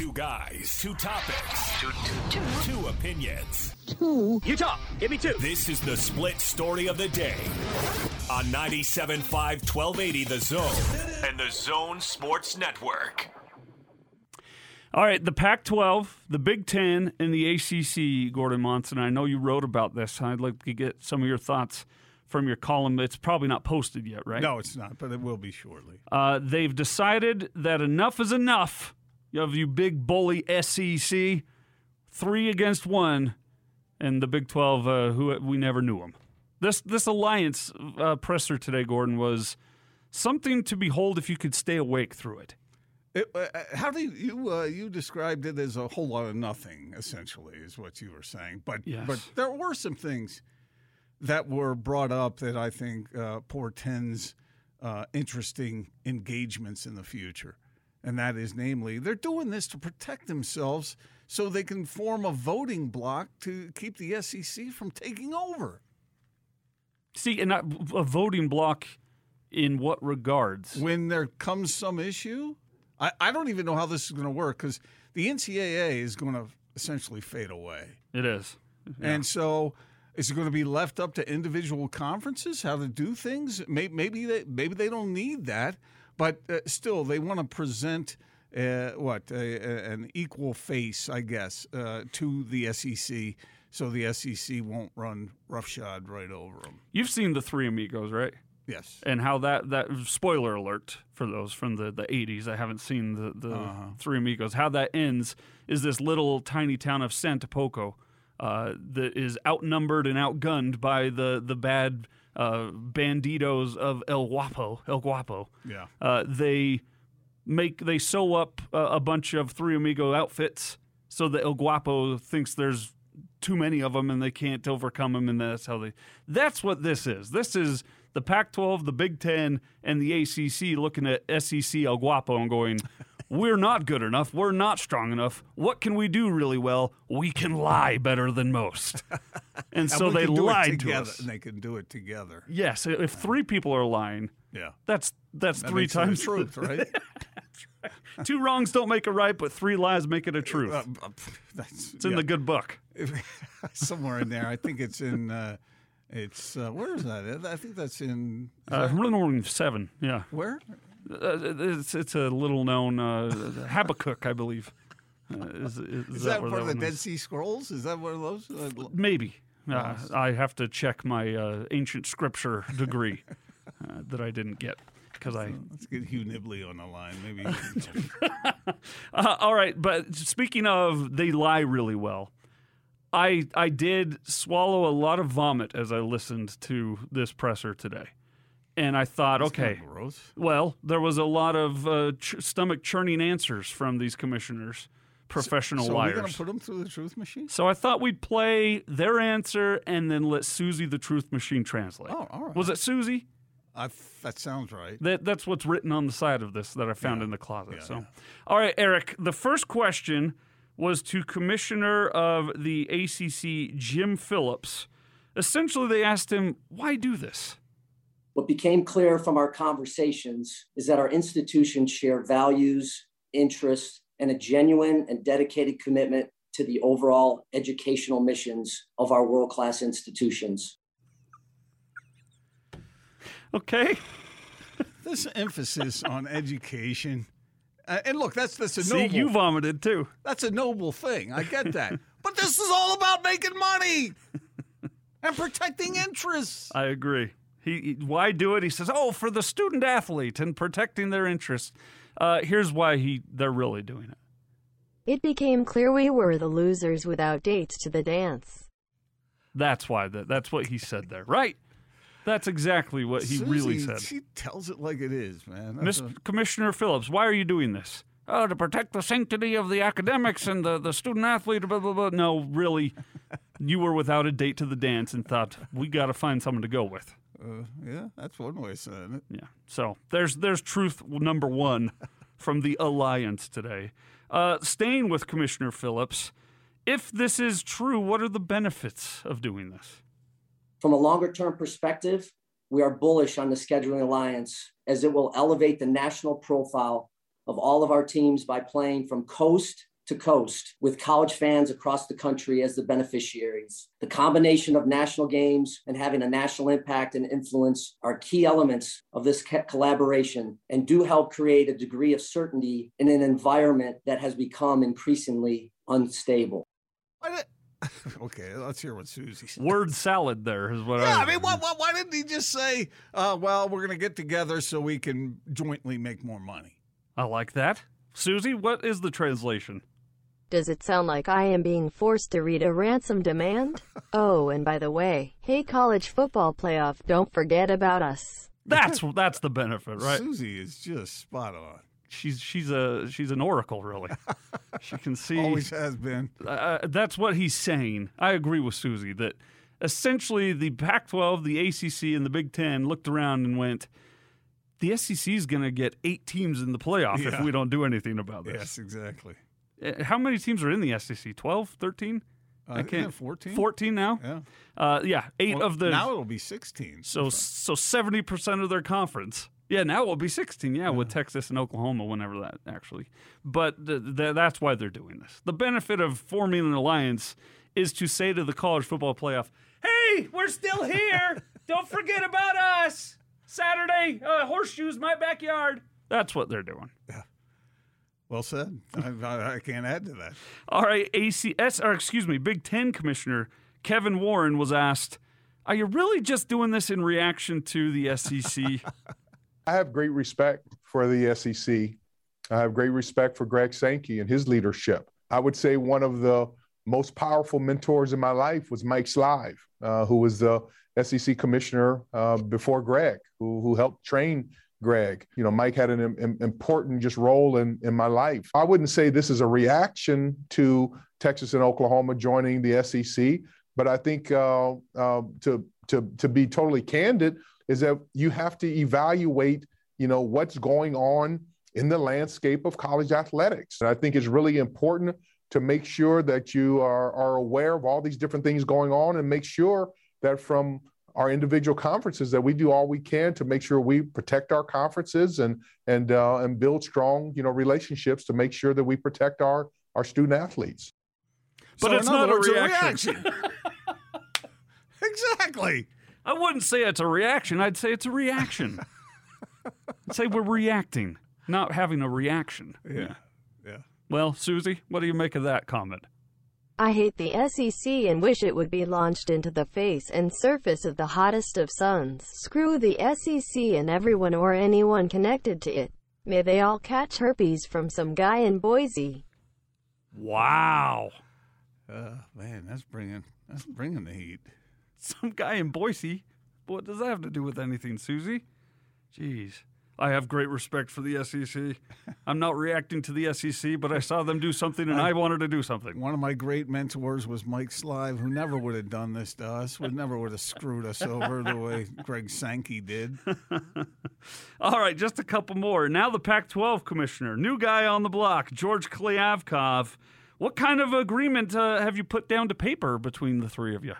Two guys, two topics, two, two, two. two opinions. Two. You talk. Give me two. This is the split story of the day on 97.5 1280 The Zone and the Zone Sports Network. All right, the Pac 12, the Big Ten, and the ACC, Gordon Monson. I know you wrote about this. I'd like to get some of your thoughts from your column. It's probably not posted yet, right? No, it's not, but it will be shortly. Uh, they've decided that enough is enough of you big bully SEC. Three against one, and the Big 12, uh, who we never knew them. This, this alliance uh, presser today, Gordon, was something to behold if you could stay awake through it. It, uh, uh, how do you you, uh, you, described it as a whole lot of nothing? Essentially, is what you were saying. But yes. but there were some things that were brought up that I think uh, portends uh, interesting engagements in the future, and that is namely they're doing this to protect themselves so they can form a voting bloc to keep the SEC from taking over. See, and a voting bloc in what regards? When there comes some issue I, I don't even know how this is going to work because the NCAA is going to essentially fade away. It is. Yeah. And so is it going to be left up to individual conferences how to do things? Maybe, maybe they maybe they don't need that, but uh, still they want to present uh, what a, an equal face, I guess, uh, to the SEC, so the SEC won't run roughshod right over them. You've seen the Three Amigos, right? Yes. And how that that spoiler alert for those from the the 80s. I haven't seen the the uh-huh. Three Amigos. How that ends is this little tiny town of Santo Poco uh, that is outnumbered and outgunned by the the bad uh, banditos of El Guapo. El Guapo. Yeah. Uh, they make they sew up a bunch of Three Amigo outfits so that El Guapo thinks there's too many of them and they can't overcome them and that's how they that's what this is this is the Pac 12, the Big Ten, and the ACC looking at SEC El Guapo and going, we're not good enough. We're not strong enough. What can we do really well? We can lie better than most. And, so they lied to us. And they can do it together. Yes. If three people are lying, yeah, that's that's that three times the truth, right? right? Two wrongs don't make a right, but three lies make it a truth. Uh, uh, it's in yeah. the good book. Somewhere in there. I think it's in. Uh, it's uh, where is that? I think that's in uh, that... seven. Yeah. Where? Uh, it's it's a little known uh, Habakkuk, I believe. Uh, is, is, is, that, that one of the Dead Sea Scrolls? Is that one of those? Uh, Maybe. Uh, I have to check my ancient scripture degree that I didn't get because I let's get Hugh Nibley on the line. Maybe. all right, but speaking of, they lie really well. I I did swallow a lot of vomit as I listened to this presser today, and I thought, That's okay, well, there was a lot of uh, ch- stomach churning answers from these commissioners, professional so, so liars. So we're going to put them through the truth machine. So I thought we'd play their answer and then let Susie the truth machine translate. Oh, all right. Was it Susie? I, that sounds right. That that's what's written on the side of this that I found yeah. in the closet. Yeah, so, yeah. all right, Eric. The first question was to Commissioner of the ACC, Jim Phillips. Essentially, they asked him, why do this? What became clear from our conversations is that our institutions share values, interests, and a genuine and dedicated commitment to the overall educational missions of our world class institutions. Okay. this emphasis on education uh, and look, that's that's a noble. See, you vomited too. That's a noble thing. I get that. but this is all about making money and protecting interests. I agree. He, he, why do it? He says, "Oh, for the student athlete and protecting their interests." Uh, here's why he they're really doing it. It became clear we were the losers without dates to the dance. That's why that that's what he said there, right? That's exactly what he Susie, really said. She tells it like it is, man. Miss a... Commissioner Phillips, why are you doing this? Oh, to protect the sanctity of the academics and the, the student athlete, blah, blah, blah. No, really, you were without a date to the dance and thought, we got to find someone to go with. Uh, yeah, that's one way of saying it. Yeah. So there's, there's truth number one from the alliance today. Uh, staying with Commissioner Phillips, if this is true, what are the benefits of doing this? From a longer term perspective, we are bullish on the scheduling alliance as it will elevate the national profile of all of our teams by playing from coast to coast with college fans across the country as the beneficiaries. The combination of national games and having a national impact and influence are key elements of this collaboration and do help create a degree of certainty in an environment that has become increasingly unstable. okay, let's hear what Susie said. Word salad there is what yeah, I I mean, why, why, why didn't he just say, uh, well, we're going to get together so we can jointly make more money? I like that. Susie, what is the translation? Does it sound like I am being forced to read a ransom demand? oh, and by the way, hey college football playoff, don't forget about us. That's that's the benefit, right? Susie is just spot on. She's she's a she's an oracle, really. she can see. Always has been. Uh, that's what he's saying. I agree with Susie that essentially the Pac-12, the ACC, and the Big Ten looked around and went, "The SEC is going to get eight teams in the playoff Yeah. if we don't do anything about this." Yes, exactly. Uh, How many teams are in the SEC? 12, 13? Uh, I can't. 14? 14 now? Yeah. Uh, yeah, eight Well, of the. now it'll be 16. so so 70% of their conference. Yeah, now it will be 16. Yeah, with Texas and Oklahoma, whenever that actually. But th- th- that's why they're doing this. The benefit of forming an alliance is to say to the college football playoff, "Hey, we're still here. Don't forget about us. Saturday, uh, horseshoes, my backyard." That's what they're doing. Well said. I, I, I can't add to that. All right, ACS, or excuse me, Big Ten Commissioner Kevin Warren was asked, "Are you really just doing this in reaction to the SEC?" I have great respect for the SEC. I have great respect for Greg Sankey and his leadership. I would say one of the most powerful mentors in my life was Mike Slive, uh, who was the SEC commissioner uh, before Greg, who, who helped train Greg. You know, Mike had an im- important just role in, in my life. I wouldn't say this is a reaction to Texas and Oklahoma joining the SEC, but I think uh, uh, to, to, to be totally candid, is that you have to evaluate, you know, what's going on in the landscape of college athletics. And I think it's really important to make sure that you are, are aware of all these different things going on and make sure that from our individual conferences that we do all we can to make sure we protect our conferences and and uh, and build strong you know relationships to make sure that we protect our our student athletes. But So it's in other not a reaction. exactly. I wouldn't say it's a reaction. I'd say it's a reaction. I'd say we're reacting, not having a reaction. Yeah. Yeah. Well, Susie, what do you make of that comment? I hate the SEC and wish it would be launched into the face and surface of the hottest of suns. Screw the SEC and everyone or anyone connected to it. May they all catch herpes from some guy in Boise. Wow. Uh, man, that's bringing that's bringing the heat. Some guy in Boise. What does that have to do with anything, Susie? Jeez. I have great respect for the SEC. I'm not reacting to the SEC, but I saw them do something and I wanted to do something. One of my great mentors was Mike Slive, who never would have done this to us. Would never would have screwed us over the way Greg Sankey did. All right, just a couple more. Now the Pac 12 commissioner, new guy on the block, George Kliavkoff. What kind of agreement uh, have you put down to paper between the three of you?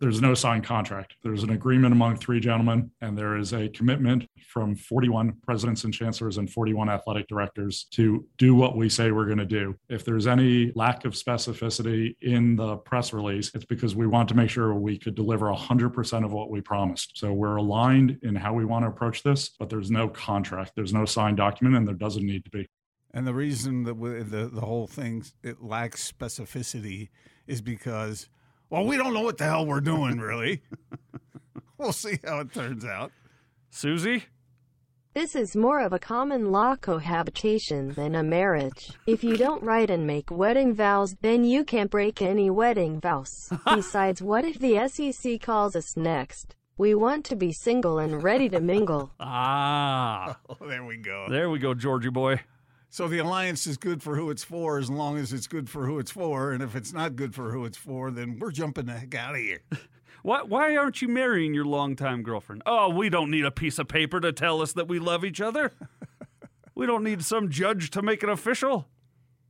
There's no signed contract. There's an agreement among three gentlemen, and there is a commitment from 41 presidents and chancellors and 41 athletic directors to do what we say we're going to do. If there's any lack of specificity in the press release, it's because we want to make sure we could deliver 100% of what we promised. So we're aligned in how we want to approach this, but there's no contract, there's no signed document, and there doesn't need to be. And the reason that the the whole thing it lacks specificity is because well, we don't know what the hell we're doing really. we'll see how it turns out. Susie? This is more of a common law cohabitation than a marriage. If you don't write and make wedding vows, then you can't break any wedding vows. Besides, what if the SEC calls us next? We want to be single and ready to mingle. Ah, Oh, there we go. there we go, Georgie boy. So the alliance is good for who it's for as long as it's good for who it's for, and if it's not good for who it's for, then we're jumping the heck out of here. Why, why aren't you marrying your longtime girlfriend? Oh, we don't need a piece of paper to tell us that we love each other. we don't need some judge to make it official.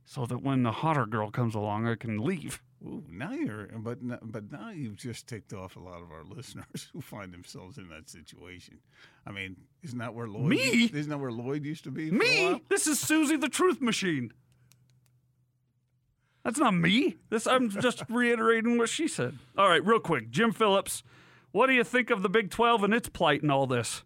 So that when the hotter girl comes along, I can leave. Ooh, now you're, but n- but now you've just ticked off a lot of our listeners who find themselves in that situation. I mean, isn't that where Lloyd? Me? Isn't that where Lloyd used to be? Me? This is Susie the Truth Machine. That's not me. This I'm just reiterating what she said. All right, real quick, Jim Phillips, what do you think of the Big 12 and its plight in all this?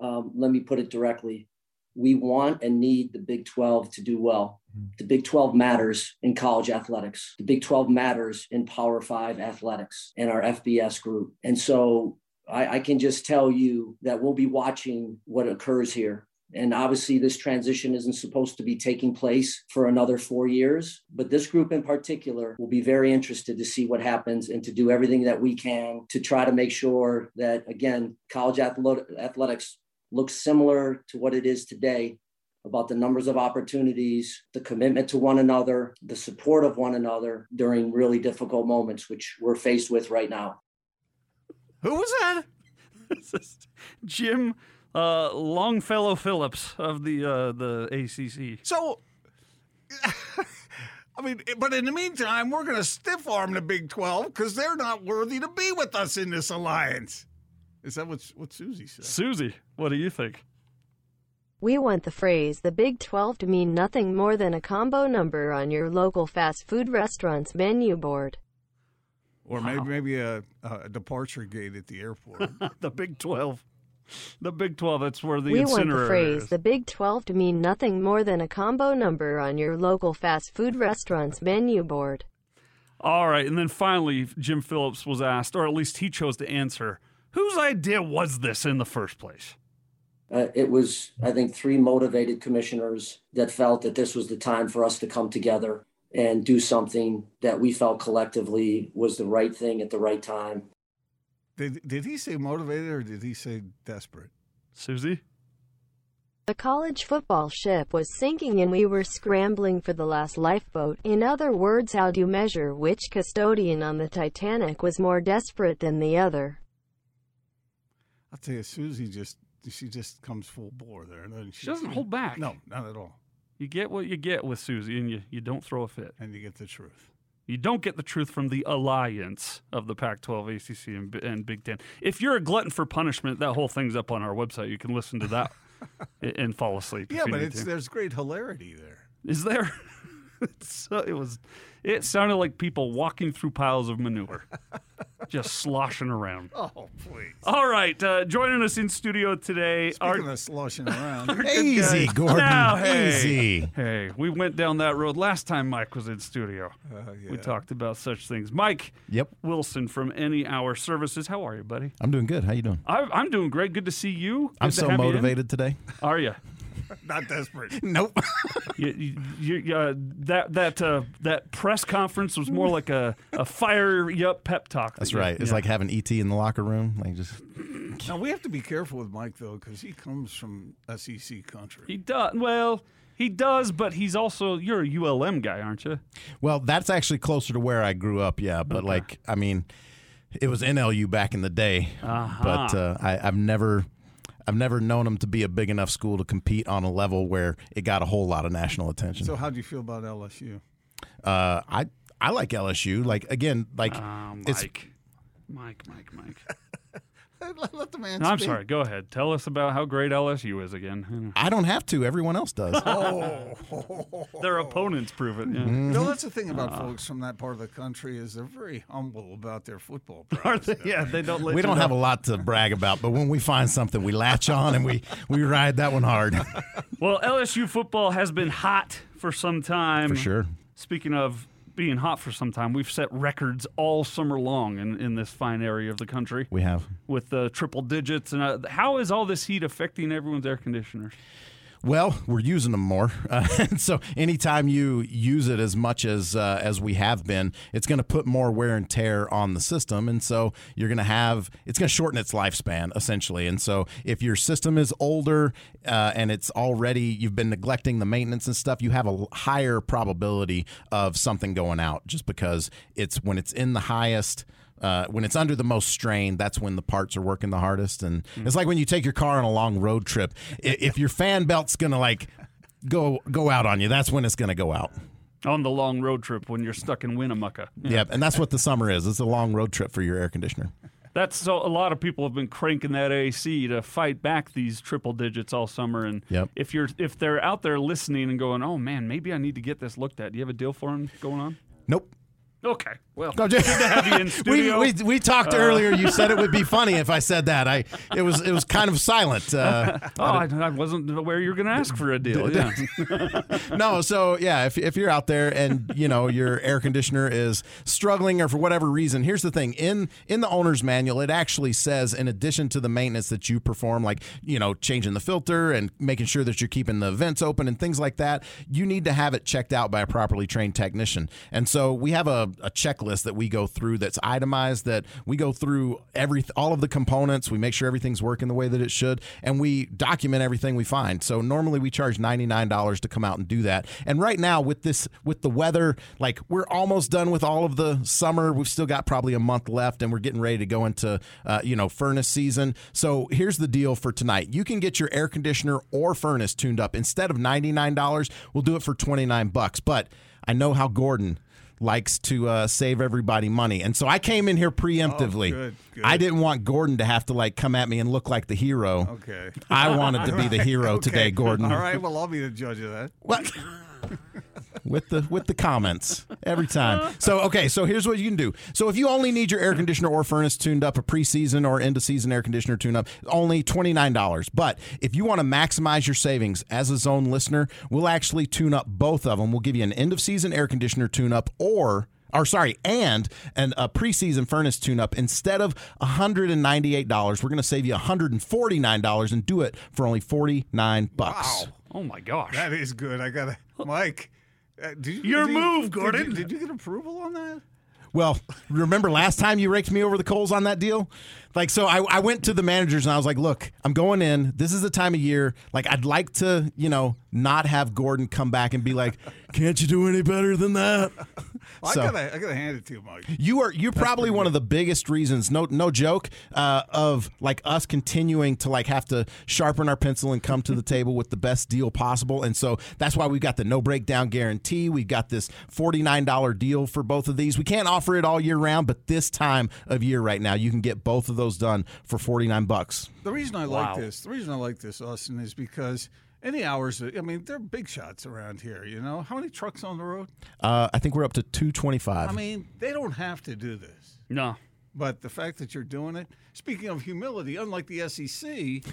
Um, let me put it directly. We want and need the Big 12 to do well. The Big 12 matters in college athletics. The Big 12 matters in Power Five athletics and our FBS group. And so I, I can just tell you that we'll be watching what occurs here. And obviously, this transition isn't supposed to be taking place for another four years. But this group in particular will be very interested to see what happens and to do everything that we can to try to make sure that, again, college athletics looks similar to what it is today about the numbers of opportunities, the commitment to one another, the support of one another during really difficult moments, which we're faced with right now. Who was that? Jim uh, Longfellow Phillips of the uh, the ACC. So, I mean, but in the meantime, we're going to stiff arm the Big 12 because they're not worthy to be with us in this alliance. Is that what, what Susie said? Susie, what do you think? We want the phrase the Big 12 to mean nothing more than a combo number on your local fast food restaurant's menu board. Or wow. maybe maybe a, a, departure gate at the airport. the Big 12. The Big 12, that's where the We want the phrase is. the Big 12 to mean nothing more than a combo number on your local fast food restaurant's menu board. All right, and then finally Jim Phillips was asked or at least he chose to answer, whose idea was this in the first place? Uh, it was, I think, three motivated commissioners that felt that this was the time for us to come together and do something that we felt collectively was the right thing at the right time. Did, did he say motivated or did he say desperate? Susie? The college football ship was sinking and we were scrambling for the last lifeboat. In other words, how do you measure which custodian on the Titanic was more desperate than the other? I'll tell you, Susie just she just comes full bore there. And She, she doesn't hold back. No, not at all. You get what you get with Susie, and you, you don't throw a fit. And you get the truth. You don't get the truth from the alliance of the Pac 12, ACC, and, and, Big Ten. If you're a glutton for punishment, that whole thing's up on our website. You can listen to that and fall asleep. Yeah, but there's great hilarity there. Is there? so it was. It sounded like people walking through piles of manure, just sloshing around. Oh, please! All right, uh, joining us in studio today. Speaking our, of sloshing around, easy, Gordon. Now, hey, easy. Hey, we went down that road last time Mike was in studio. Uh, yeah. We talked about such things. Mike. Yep. Wilson from Any Hour Services. How are you, buddy? I'm doing good. How you doing? I, am doing great. Good to see you. Good I'm so motivated today. Are you? Not desperate. Nope. you, you, you, uh, that that uh, that press conference was more like a, a fire you up pep talk. That's right. It's yeah. like having ET in the locker room. Like just. Now we have to be careful with Mike though, because he comes from SEC country. He does well. He does, but he's also you're a ULM guy, aren't you? Well, that's actually closer to where I grew up. Yeah, but okay. like I mean, it was NLU back in the day, uh-huh. but uh, I, I've never I've never known them to be a big enough school to compete on a level where it got a whole lot of national attention. So, how do you feel about LSU? Uh, I I like LSU. Like again, like uh, Mike, Mike, Mike, Mike. Let the man. No, I'm sorry. Go ahead. Tell us about how great LSU is again. I don't have to. Everyone else does. oh, their opponents prove it. Yeah. Mm-hmm. No, that's the thing about uh, folks from that part of the country is they're very humble about their football. Are they? Yeah, they don't. we don't know. have a lot to brag about, but when we find something, we latch on and we we ride that one hard. well, LSU football has been hot for some time. For sure. Speaking of being hot for some time. We've set records all summer long in, in this fine area of the country. We have. With uh, triple digits. And uh, how is all this heat affecting everyone's air conditioners? Well, we're using them more, uh, so anytime you use it as much as uh, as we have been, it's going to put more wear and tear on the system, and so you're going to have it's going to shorten its lifespan essentially. And so if your system is older uh, and it's already you've been neglecting the maintenance and stuff, you have a higher probability of something going out just because it's when it's in the highest uh, when it's under the most strain, that's when the parts are working the hardest. And mm-hmm. it's like when you take your car on a long road trip. if your fan belt's gonna like go go out on you, that's when it's gonna go out. On the long road trip when you're stuck in Winnemucca. Yeah. Yep, and that's what the summer is. It's a long road trip for your air conditioner. That's so a lot of people have been cranking that AC to fight back these triple digits all summer. And Yep. if you're if they're out there listening and going, oh man, maybe I need to get this looked at. Do you have a deal for them going on? Nope. Okay, well, good to have you in we, studio. we, we talked Uh, earlier. You said it would be funny if I said that. I it was it was kind of silent. Uh, oh, I, I wasn't aware you were going to ask for a deal. Yeah. no, so yeah, if, if you're out there and you know your air conditioner is struggling or for whatever reason, here's the thing in in the owner's manual, it actually says in addition to the maintenance that you perform, like you know changing the filter and making sure that you're keeping the vents open and things like that, you need to have it checked out by a properly trained technician. And so we have a, a checklist that we go through that's itemized that we go through every all of the components, we make sure everything's working the way that it should, and we document everything we find. So normally we charge $99 to come out and do that. And right now with this with the weather, like we're almost done with all of the summer. We've still got probably a month left and we're getting ready to go into uh, you know furnace season. So here's the deal for tonight. You can get your air conditioner or furnace tuned up instead of $99, we'll do it for 29 bucks. But I know how Gordon likes to uh, save everybody money. And so I came in here preemptively. Oh, good, good. I didn't want Gordon to have to like come at me and look like the hero. Okay. I wanted to be the hero Okay. today, Gordon. All right. Well, I'll be the judge of that. What? With the with the comments every time. So okay, so here's what you can do. So if you only need your air conditioner or furnace tuned up, a preseason or end of season air conditioner tune up, only twenty nine dollars. But if you want to maximize your savings as a zone listener, we'll actually tune up both of them. We'll give you an end of season air conditioner tune up or or sorry, and and a preseason furnace tune-up instead of $198, we're going to save you $149 and do it for only 49 bucks. Wow. Oh my gosh. That is good. I got to, Mike. Uh, did you, Your did you- move, did you- Gordon. Did you, get approval on that? Well, remember last time you raked me over the coals on that deal? Like, so I, I went to the managers and I was like, look, I'm going in. This is the time of year. Like, I'd like to, you know, not have Gordon come back and be like, can't you do any better than that? Well, So- I gotta, I gotta hand it to you, Mike. You are you're probably one of the biggest reasons, no no joke, uh, of like us continuing to like have to sharpen our pencil and come to the table with the best deal possible. And so that's why we've got the no breakdown guarantee. We've got this forty nine dollar deal for both of these. We can't offer it all year round, but this time of year right now, you can get both of those done for forty nine bucks. The reason I Wow. like this, the reason I like this, Austin, is because any hours. I mean, they're big shots around here. You know, how many trucks on the road? Uh, I think we're up to two twenty five. I mean, they don't have to do this. No. But the fact that you're doing it, speaking of humility, unlike the SEC,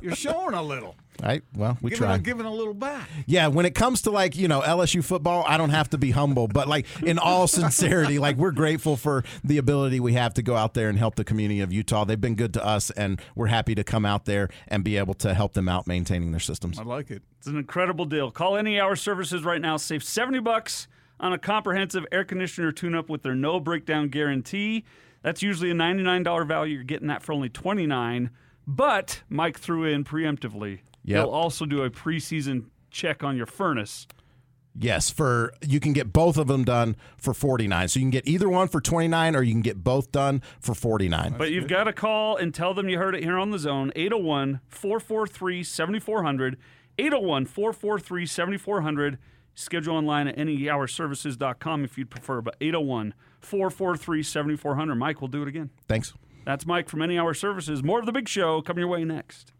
you're showing a little, right? Well, we giving try. a, giving a little back. Yeah, when it comes to like, you know, LSU football, I don't have to be humble, but like in all sincerity, like we're grateful for the ability we have to go out there and help the community of Utah. They've been good to us and we're happy to come out there and be able to help them out maintaining their systems. I like it. It's an incredible deal. Call any hour services right now. Save 70 bucks on a comprehensive air conditioner tune up with their no breakdown guarantee. That's usually a $99 value. You're getting that for only 29 But Mike threw in preemptively. Yep. They'll also do a preseason check on your furnace. Yes, for you can get both of them done for 49. So you can get either one for 29 or you can get both done for 49. But you've got to call and tell them you heard it here on the zone. 801 443 7400. 801 443 7400. Schedule online at anyhourservices.com if you'd prefer. But 801 443 7400. Mike will do it again. Thanks. That's Mike from Any Hour Services. More of the big show coming your way next.